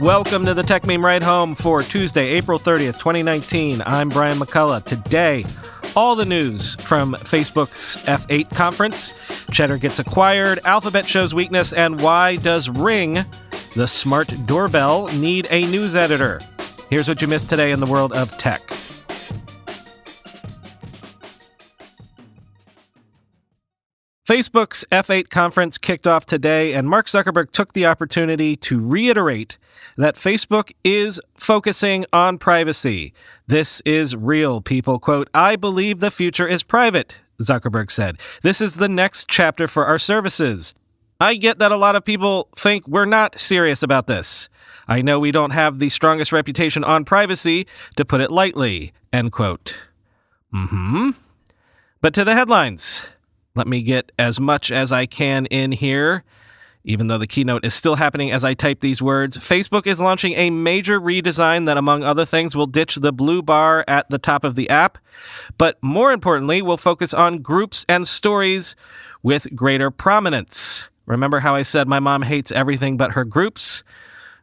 Welcome to the Techmeme Ride Home for Tuesday, April 30th, 2019. I'm Brian McCullough. Today, all the news from Facebook's F8 conference. Cheddar gets acquired, Alphabet shows weakness, and why does Ring, the smart doorbell, need a news editor? Here's what you missed today in the world of tech. Facebook's F8 conference kicked off today, and Mark Zuckerberg took the opportunity to reiterate that Facebook is focusing on privacy. This is real, people. Quote, I believe the future is private, Zuckerberg said. This is the next chapter for our services. I get that a lot of people think we're not serious about this. I know we don't have the strongest reputation on privacy, to put it lightly. End quote. Mm hmm. But to the headlines. Let me get as much as I can in here. Even though the keynote is still happening as I type these words, Facebook is launching a major redesign that, among other things, will ditch the blue bar at the top of the app. But more importantly, will focus on groups and stories with greater prominence. Remember how I said my mom hates everything but her groups?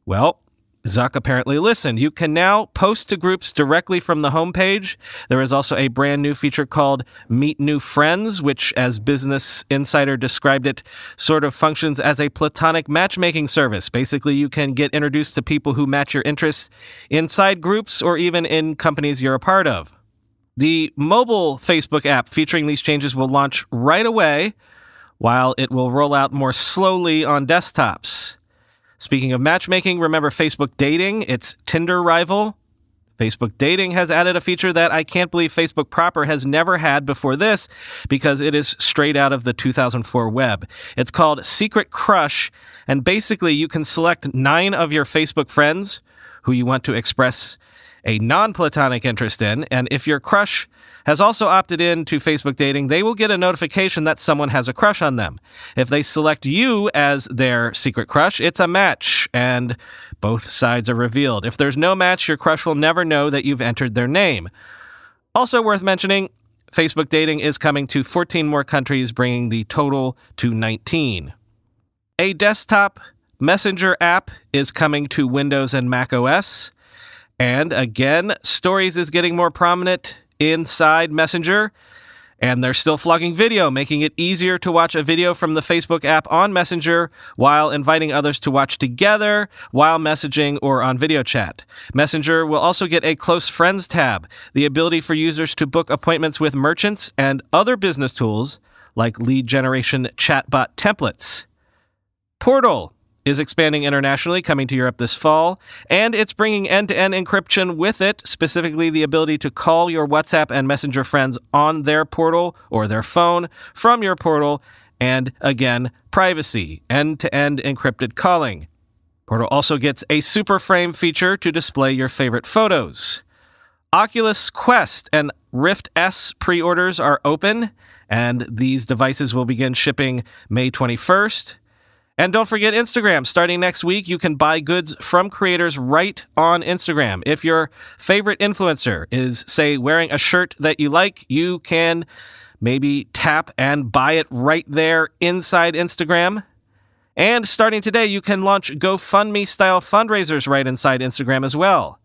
Well, Zuck apparently listened. You can now post to groups directly from the homepage. There is also a brand new feature called Meet New Friends, which, as Business Insider described it, sort of functions as a platonic matchmaking service. Basically, you can get introduced to people who match your interests inside groups or even in companies you're a part of. The mobile Facebook app featuring these changes will launch right away, while it will roll out more slowly on desktops. Speaking of matchmaking, remember Facebook Dating, its Tinder rival? Facebook Dating has added a feature that I can't believe Facebook proper has never had before this because it is straight out of the 2004 web. It's called Secret Crush, and basically you can select nine of your Facebook friends who you want to express a non platonic interest in, and if your crush has also opted in to Facebook dating, they will get a notification that someone has a crush on them. If they select you as their secret crush, it's a match and both sides are revealed. If there's no match, your crush will never know that you've entered their name. Also worth mentioning, Facebook dating is coming to 14 more countries, bringing the total to 19. A desktop messenger app is coming to Windows and Mac OS. And again, Stories is getting more prominent inside Messenger. And they're still flogging video, making it easier to watch a video from the Facebook app on Messenger while inviting others to watch together while messaging or on video chat. Messenger will also get a close friends tab, the ability for users to book appointments with merchants and other business tools like lead generation chatbot templates. Portal is expanding internationally, coming to Europe this fall, and it's bringing end to end encryption with it, specifically the ability to call your WhatsApp and Messenger friends on their portal or their phone from your portal, and again, privacy, end to end encrypted calling. Portal also gets a super frame feature to display your favorite photos. Oculus Quest and Rift S pre orders are open, and these devices will begin shipping May 21st. And don't forget Instagram. Starting next week, you can buy goods from creators right on Instagram. If your favorite influencer is, say, wearing a shirt that you like, you can maybe tap and buy it right there inside Instagram. And starting today, you can launch GoFundMe style fundraisers right inside Instagram as well.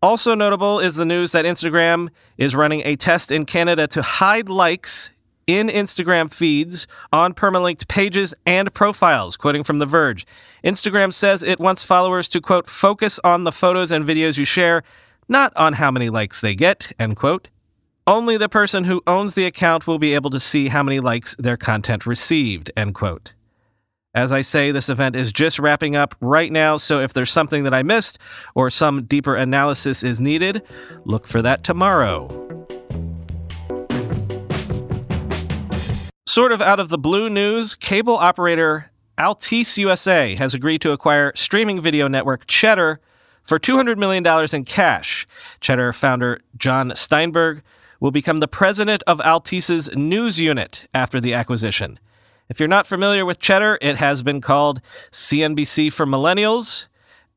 Also notable is the news that Instagram is running a test in Canada to hide likes in Instagram feeds on permalinked pages and profiles, quoting from The Verge. Instagram says it wants followers to, quote, focus on the photos and videos you share, not on how many likes they get, end quote. Only the person who owns the account will be able to see how many likes their content received, end quote. As I say, this event is just wrapping up right now, so if there's something that I missed or some deeper analysis is needed, look for that tomorrow. Sort of out of the blue news, cable operator Altice USA has agreed to acquire streaming video network Cheddar for $200 million in cash. Cheddar founder John Steinberg will become the president of Altice's news unit after the acquisition. If you're not familiar with Cheddar, it has been called CNBC for Millennials,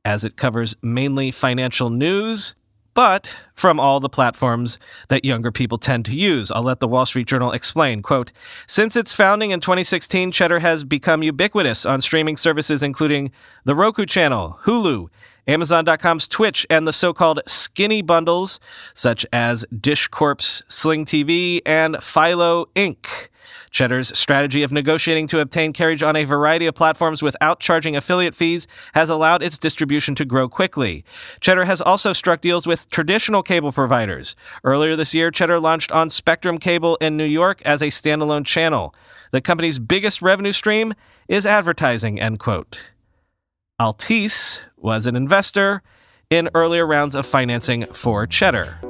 as it covers mainly financial news but from all the platforms that younger people tend to use. I'll let the Wall Street Journal explain. Quote, since its founding in 2016, Cheddar has become ubiquitous on streaming services including the Roku channel, Hulu, Amazon.com's Twitch, and the so called skinny bundles such as Dish Corp's Sling TV and Philo Inc. Cheddar's strategy of negotiating to obtain carriage on a variety of platforms without charging affiliate fees has allowed its distribution to grow quickly. Cheddar has also struck deals with traditional cable providers. Earlier this year, Cheddar launched on Spectrum Cable in New York as a standalone channel. The company's biggest revenue stream is advertising, end quote. Altice was an investor in earlier rounds of financing for Cheddar.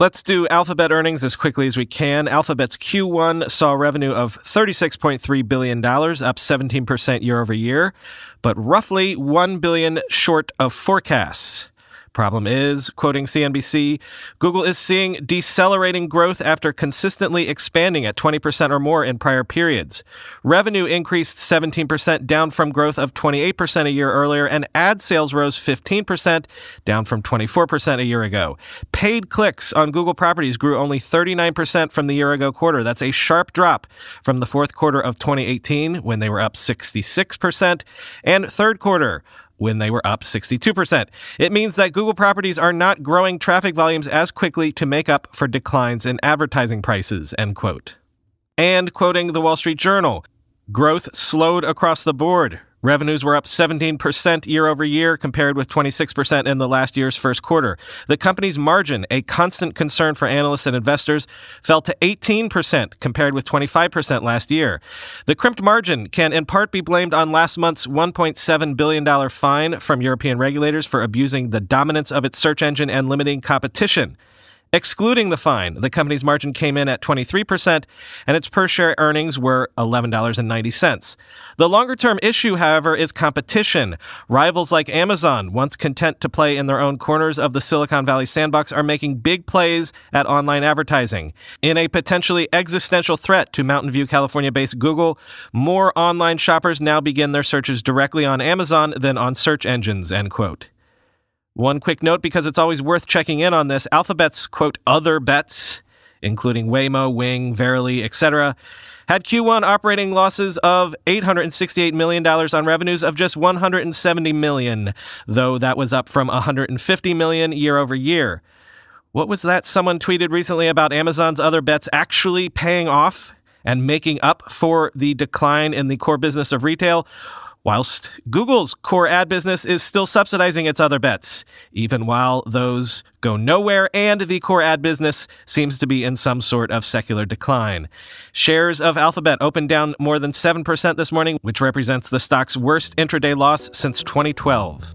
Let's do Alphabet earnings as quickly as we can. Alphabet's Q1 saw revenue of $36.3 billion, up 17% year over year, but roughly 1 billion short of forecasts. Problem is, quoting CNBC, Google is seeing decelerating growth after consistently expanding at 20% or more in prior periods. Revenue increased 17%, down from growth of 28% a year earlier, and ad sales rose 15%, down from 24% a year ago. Paid clicks on Google properties grew only 39% from the year ago quarter. That's a sharp drop from the fourth quarter of 2018 when they were up 66%, and third quarter when they were up 62%. It means that Google properties are not growing traffic volumes as quickly to make up for declines in advertising prices, end quote. And quoting the Wall Street Journal, growth slowed across the board. Revenues were up 17% year over year compared with 26% in the last year's first quarter. The company's margin, a constant concern for analysts and investors, fell to 18% compared with 25% last year. The crimped margin can in part be blamed on last month's $1.7 billion fine from European regulators for abusing the dominance of its search engine and limiting competition. Excluding the fine, the company's margin came in at 23%, and its per share earnings were $11.90. The longer term issue, however, is competition. Rivals like Amazon, once content to play in their own corners of the Silicon Valley sandbox, are making big plays at online advertising. In a potentially existential threat to Mountain View, California based Google, more online shoppers now begin their searches directly on Amazon than on search engines, end quote. One quick note because it's always worth checking in on this Alphabet's quote other bets, including Waymo, Wing, Verily, etc., had Q1 operating losses of $868 million on revenues of just 170 million, though that was up from 150 million year over year. What was that someone tweeted recently about Amazon's other bets actually paying off and making up for the decline in the core business of retail? Whilst Google's core ad business is still subsidizing its other bets, even while those go nowhere and the core ad business seems to be in some sort of secular decline. Shares of Alphabet opened down more than 7% this morning, which represents the stock's worst intraday loss since 2012.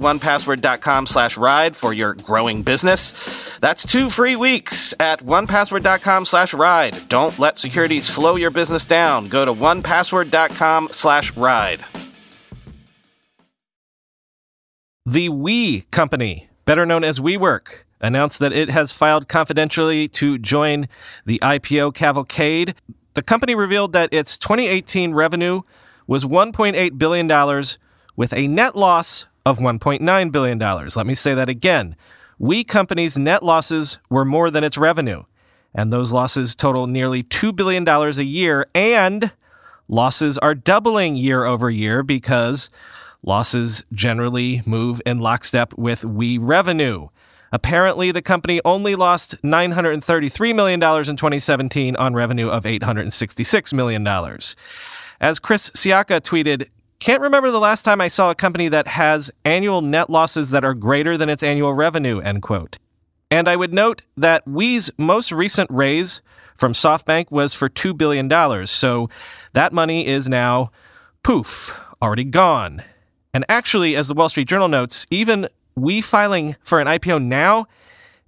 onepassword.com slash ride for your growing business. That's two free weeks at onepassword.com slash ride. Don't let security slow your business down. Go to onepassword.com slash ride. The We Company, better known as WeWork, announced that it has filed confidentially to join the IPO cavalcade. The company revealed that its 2018 revenue was $1.8 billion with a net loss of $1.9 billion. Let me say that again. We Company's net losses were more than its revenue, and those losses total nearly $2 billion a year, and losses are doubling year over year because losses generally move in lockstep with we revenue. Apparently, the company only lost $933 million in 2017 on revenue of $866 million. As Chris Siaka tweeted, can't remember the last time I saw a company that has annual net losses that are greater than its annual revenue, end quote. And I would note that We's most recent raise from SoftBank was for $2 billion, so that money is now poof, already gone. And actually, as the Wall Street Journal notes, even we filing for an IPO now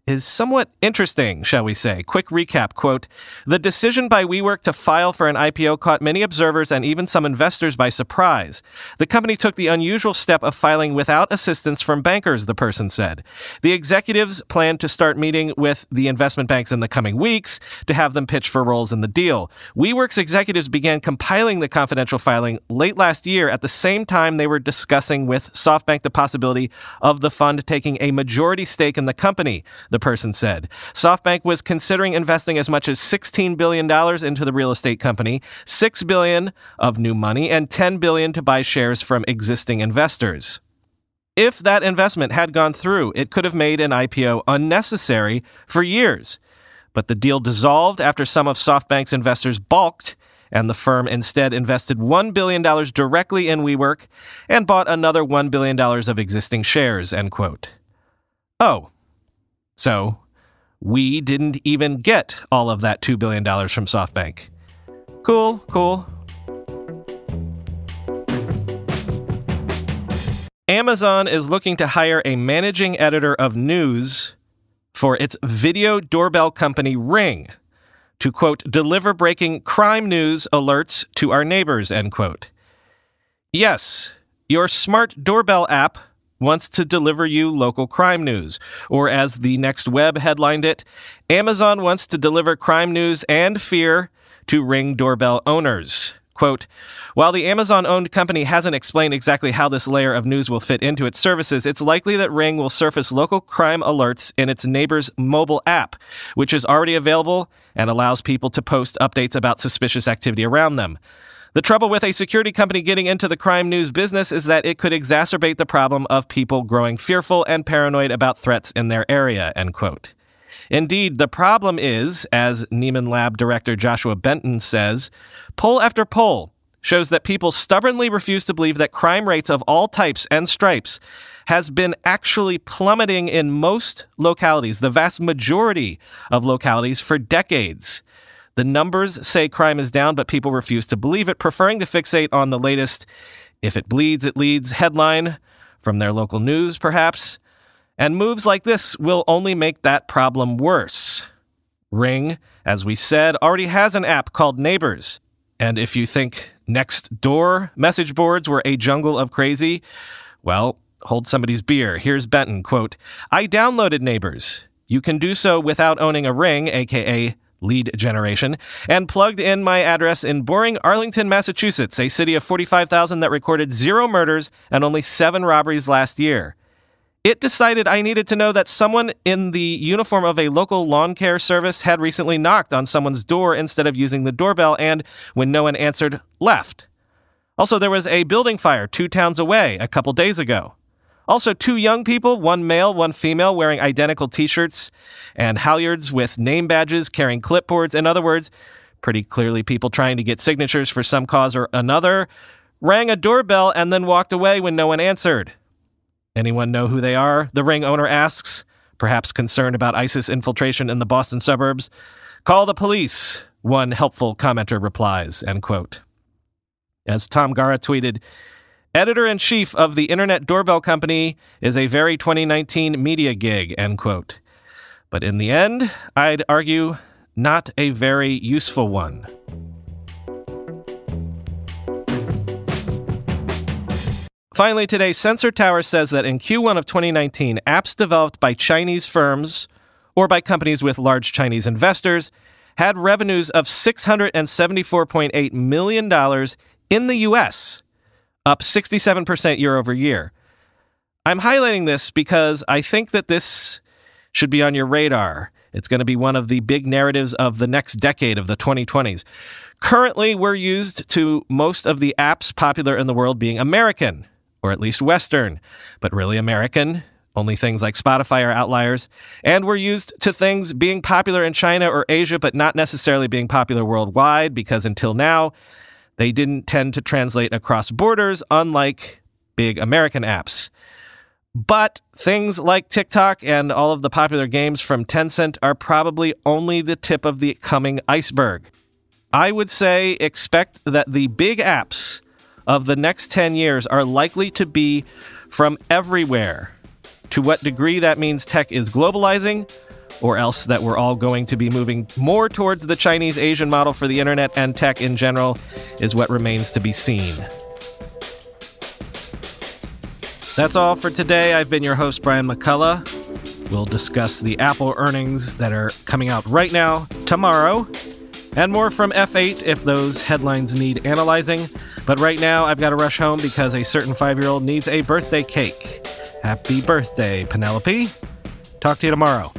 is somewhat interesting, shall we say. Quick recap quote The decision by WeWork to file for an IPO caught many observers and even some investors by surprise. The company took the unusual step of filing without assistance from bankers, the person said. The executives plan to start meeting with the investment banks in the coming weeks to have them pitch for roles in the deal. WeWork's executives began compiling the confidential filing late last year at the same time they were discussing with SoftBank the possibility of the fund taking a majority stake in the company the person said. SoftBank was considering investing as much as $16 billion into the real estate company, 6 billion of new money, and 10 billion to buy shares from existing investors. If that investment had gone through, it could have made an IPO unnecessary for years. But the deal dissolved after some of SoftBank's investors balked, and the firm instead invested $1 billion directly in WeWork and bought another $1 billion of existing shares, end quote. Oh, so we didn't even get all of that $2 billion from SoftBank. Cool, cool. Amazon is looking to hire a managing editor of news for its video doorbell company Ring to quote deliver breaking crime news alerts to our neighbors end quote. Yes, your smart doorbell app wants to deliver you local crime news. Or as the Next Web headlined it, Amazon wants to deliver crime news and fear to Ring doorbell owners. Quote, while the Amazon owned company hasn't explained exactly how this layer of news will fit into its services, it's likely that Ring will surface local crime alerts in its neighbor's mobile app, which is already available and allows people to post updates about suspicious activity around them. The trouble with a security company getting into the crime news business is that it could exacerbate the problem of people growing fearful and paranoid about threats in their area, end quote. Indeed, the problem is, as Nieman Lab director Joshua Benton says, poll after poll shows that people stubbornly refuse to believe that crime rates of all types and stripes has been actually plummeting in most localities, the vast majority of localities for decades. The numbers say crime is down, but people refuse to believe it, preferring to fixate on the latest if it bleeds, it leads headline from their local news, perhaps. And moves like this will only make that problem worse. Ring, as we said, already has an app called Neighbors. And if you think next door message boards were a jungle of crazy, well, hold somebody's beer. Here's Benton, quote, I downloaded Neighbors. You can do so without owning a ring, aka lead generation, and plugged in my address in boring Arlington, Massachusetts, a city of 45,000 that recorded zero murders and only seven robberies last year. It decided I needed to know that someone in the uniform of a local lawn care service had recently knocked on someone's door instead of using the doorbell and, when no one answered, left. Also, there was a building fire two towns away a couple days ago. Also, two young people, one male, one female, wearing identical t shirts and halyards with name badges, carrying clipboards. In other words, pretty clearly people trying to get signatures for some cause or another, rang a doorbell and then walked away when no one answered. Anyone know who they are? The ring owner asks, perhaps concerned about ISIS infiltration in the Boston suburbs. Call the police, one helpful commenter replies, end quote. As Tom Gara tweeted, editor in chief of the Internet Doorbell Company is a very 2019 media gig, end quote. But in the end, I'd argue not a very useful one. Finally, today, Sensor Tower says that in Q1 of 2019, apps developed by Chinese firms or by companies with large Chinese investors had revenues of $674.8 million in the US, up 67% year over year. I'm highlighting this because I think that this should be on your radar. It's going to be one of the big narratives of the next decade of the 2020s. Currently, we're used to most of the apps popular in the world being American or at least Western, but really American. Only things like Spotify are outliers. And we're used to things being popular in China or Asia, but not necessarily being popular worldwide, because until now, they didn't tend to translate across borders, unlike big American apps. But things like TikTok and all of the popular games from Tencent are probably only the tip of the coming iceberg. I would say expect that the big apps of the next 10 years are likely to be from everywhere. To what degree that means tech is globalizing, or else that we're all going to be moving more towards the Chinese Asian model for the internet and tech in general, is what remains to be seen. That's all for today. I've been your host, Brian McCullough. We'll discuss the Apple earnings that are coming out right now, tomorrow, and more from F8 if those headlines need analyzing. But right now, I've got to rush home because a certain five year old needs a birthday cake. Happy birthday, Penelope. Talk to you tomorrow.